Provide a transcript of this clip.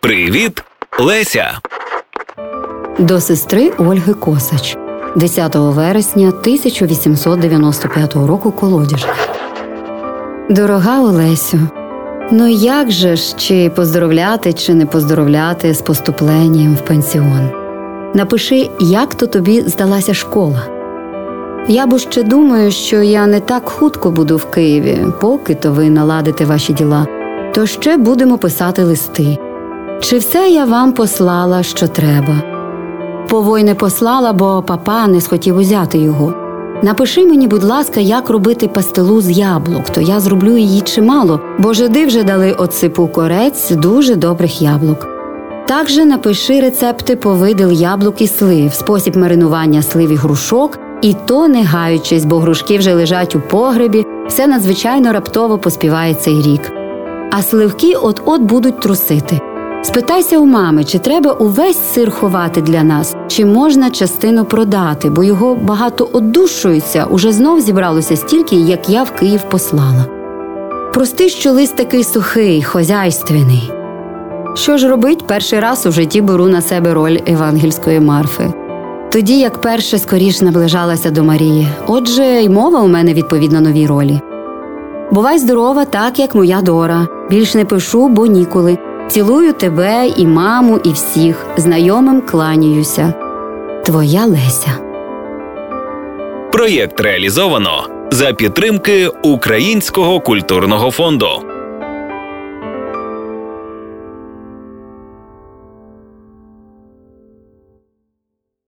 Привіт, Леся. До сестри Ольги Косач 10 вересня 1895 року колодяж. Дорога Олесю, ну як же ж чи поздоровляти, чи не поздоровляти з поступленням в пансіон? Напиши, як то тобі здалася школа. Я бо ще думаю, що я не так хутко буду в Києві, поки то ви наладите ваші діла, то ще будемо писати листи. Чи все я вам послала, що треба? Повой не послала, бо папа не схотів узяти його. Напиши мені, будь ласка, як робити пастилу з яблук, то я зроблю її чимало, бо жиди вже дали отсипу корець дуже добрих яблук. Також напиши рецепти по видил яблук і слив, спосіб маринування слив і грушок, і то не гаючись, бо грушки вже лежать у погребі, все надзвичайно раптово поспіває цей рік. А сливки от-от будуть трусити. Спитайся у мами, чи треба увесь сир ховати для нас, чи можна частину продати, бо його багато оддушується, уже знов зібралося стільки, як я в Київ послала. Прости, що лист такий сухий, хозяйственний. Що ж робить, перший раз у житті беру на себе роль евангельської марфи. Тоді як перше скоріш наближалася до Марії, отже, й мова у мене відповідно новій ролі. Бувай здорова, так як моя Дора. Більш не пишу, бо ніколи. Цілую тебе і маму, і всіх. Знайомим кланяюся. Твоя Леся. Проєкт реалізовано за підтримки Українського культурного фонду.